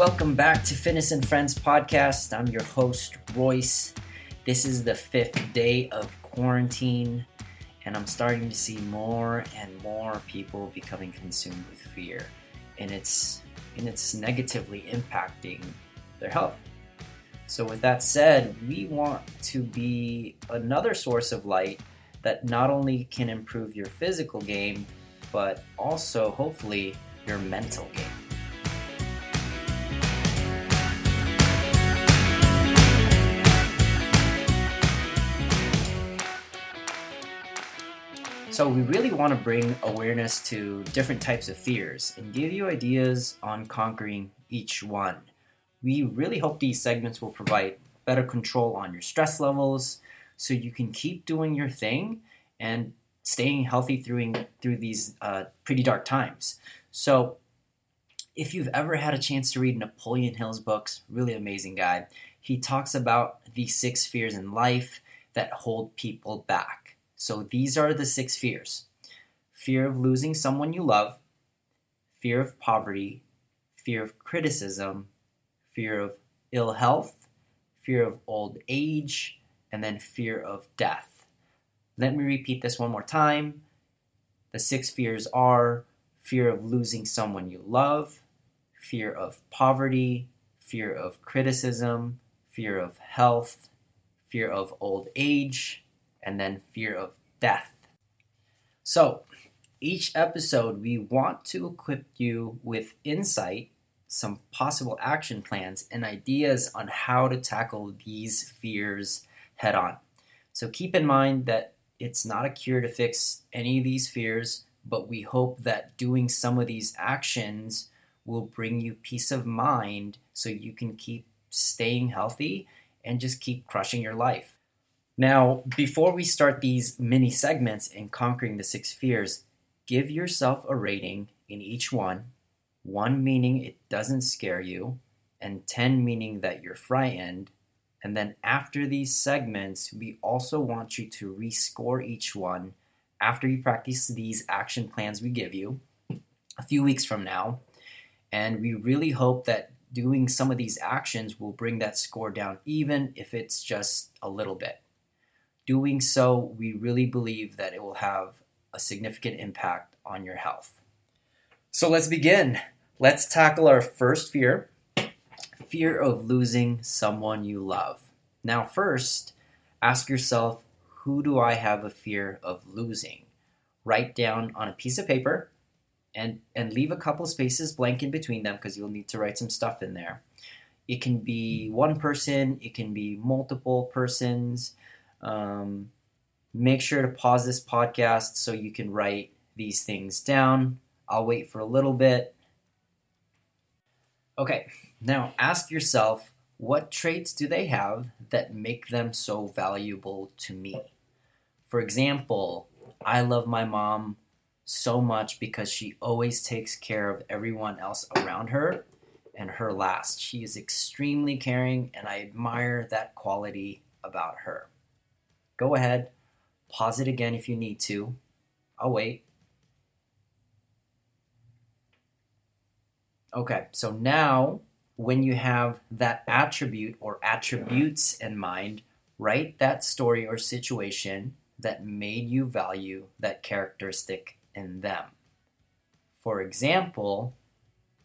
Welcome back to Fitness and Friends podcast. I'm your host, Royce. This is the fifth day of quarantine, and I'm starting to see more and more people becoming consumed with fear, and it's and it's negatively impacting their health. So, with that said, we want to be another source of light that not only can improve your physical game, but also hopefully your mental game. So, we really want to bring awareness to different types of fears and give you ideas on conquering each one. We really hope these segments will provide better control on your stress levels so you can keep doing your thing and staying healthy through, through these uh, pretty dark times. So, if you've ever had a chance to read Napoleon Hill's books, really amazing guy, he talks about the six fears in life that hold people back. So these are the six fears fear of losing someone you love, fear of poverty, fear of criticism, fear of ill health, fear of old age, and then fear of death. Let me repeat this one more time. The six fears are fear of losing someone you love, fear of poverty, fear of criticism, fear of health, fear of old age, and then fear of death. So, each episode, we want to equip you with insight, some possible action plans, and ideas on how to tackle these fears head on. So, keep in mind that it's not a cure to fix any of these fears, but we hope that doing some of these actions will bring you peace of mind so you can keep staying healthy and just keep crushing your life. Now, before we start these mini segments in conquering the six fears, give yourself a rating in each one. One meaning it doesn't scare you, and 10 meaning that you're frightened. And then after these segments, we also want you to rescore each one after you practice these action plans we give you a few weeks from now. And we really hope that doing some of these actions will bring that score down, even if it's just a little bit doing so, we really believe that it will have a significant impact on your health. So let's begin. Let's tackle our first fear fear of losing someone you love. Now, first, ask yourself who do I have a fear of losing? Write down on a piece of paper and, and leave a couple spaces blank in between them because you'll need to write some stuff in there. It can be one person, it can be multiple persons. Um, make sure to pause this podcast so you can write these things down. I'll wait for a little bit. Okay, now ask yourself what traits do they have that make them so valuable to me? For example, I love my mom so much because she always takes care of everyone else around her and her last. She is extremely caring, and I admire that quality about her. Go ahead, pause it again if you need to. I'll wait. Okay, so now when you have that attribute or attributes in mind, write that story or situation that made you value that characteristic in them. For example,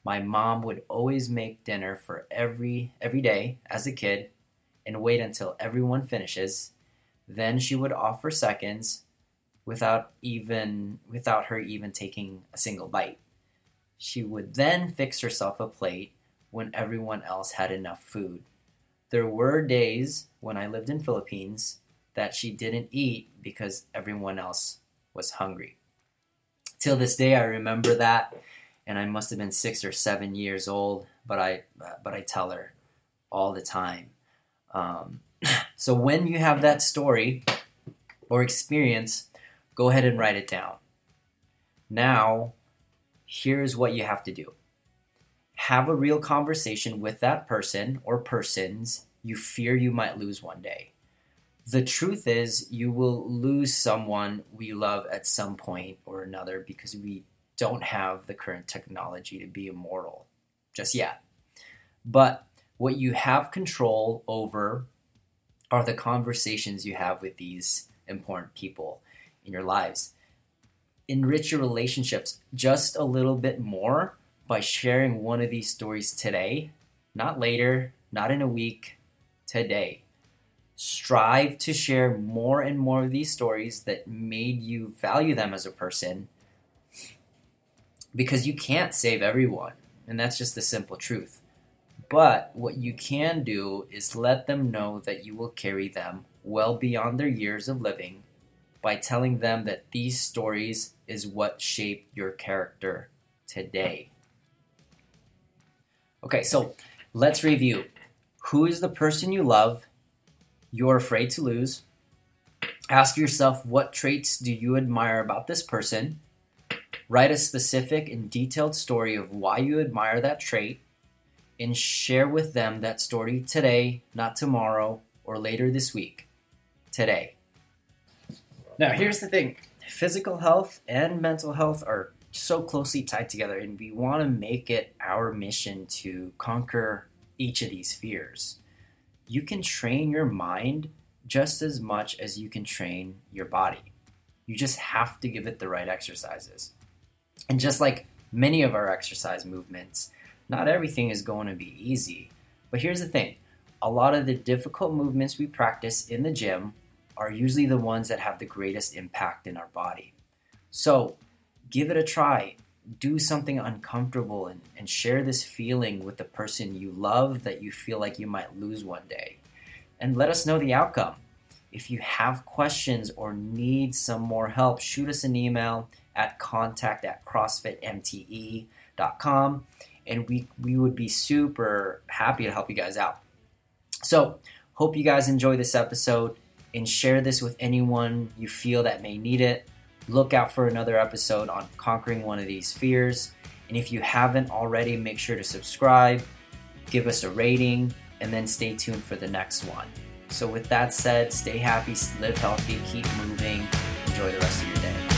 my mom would always make dinner for every every day as a kid and wait until everyone finishes then she would offer seconds without even without her even taking a single bite. She would then fix herself a plate when everyone else had enough food. There were days when I lived in Philippines that she didn't eat because everyone else was hungry. Till this day I remember that and I must have been 6 or 7 years old, but I but I tell her all the time. Um, so when you have that story or experience, go ahead and write it down. Now, here's what you have to do have a real conversation with that person or persons you fear you might lose one day. The truth is, you will lose someone we love at some point or another because we don't have the current technology to be immortal just yet. But what you have control over are the conversations you have with these important people in your lives. Enrich your relationships just a little bit more by sharing one of these stories today, not later, not in a week, today. Strive to share more and more of these stories that made you value them as a person because you can't save everyone, and that's just the simple truth. But what you can do is let them know that you will carry them well beyond their years of living by telling them that these stories is what shaped your character today. Okay, so let's review. Who is the person you love you're afraid to lose? Ask yourself what traits do you admire about this person? Write a specific and detailed story of why you admire that trait and share with them that story today, not tomorrow or later this week. Today. Now, here's the thing physical health and mental health are so closely tied together, and we want to make it our mission to conquer each of these fears. You can train your mind just as much as you can train your body. You just have to give it the right exercises. And just like many of our exercise movements, not everything is going to be easy. But here's the thing a lot of the difficult movements we practice in the gym are usually the ones that have the greatest impact in our body. So give it a try. Do something uncomfortable and, and share this feeling with the person you love that you feel like you might lose one day. And let us know the outcome. If you have questions or need some more help, shoot us an email at contact at crossfitmte.com and we, we would be super happy to help you guys out. So, hope you guys enjoy this episode and share this with anyone you feel that may need it. Look out for another episode on conquering one of these fears. And if you haven't already, make sure to subscribe, give us a rating, and then stay tuned for the next one. So, with that said, stay happy, live healthy, keep moving, enjoy the rest of your day.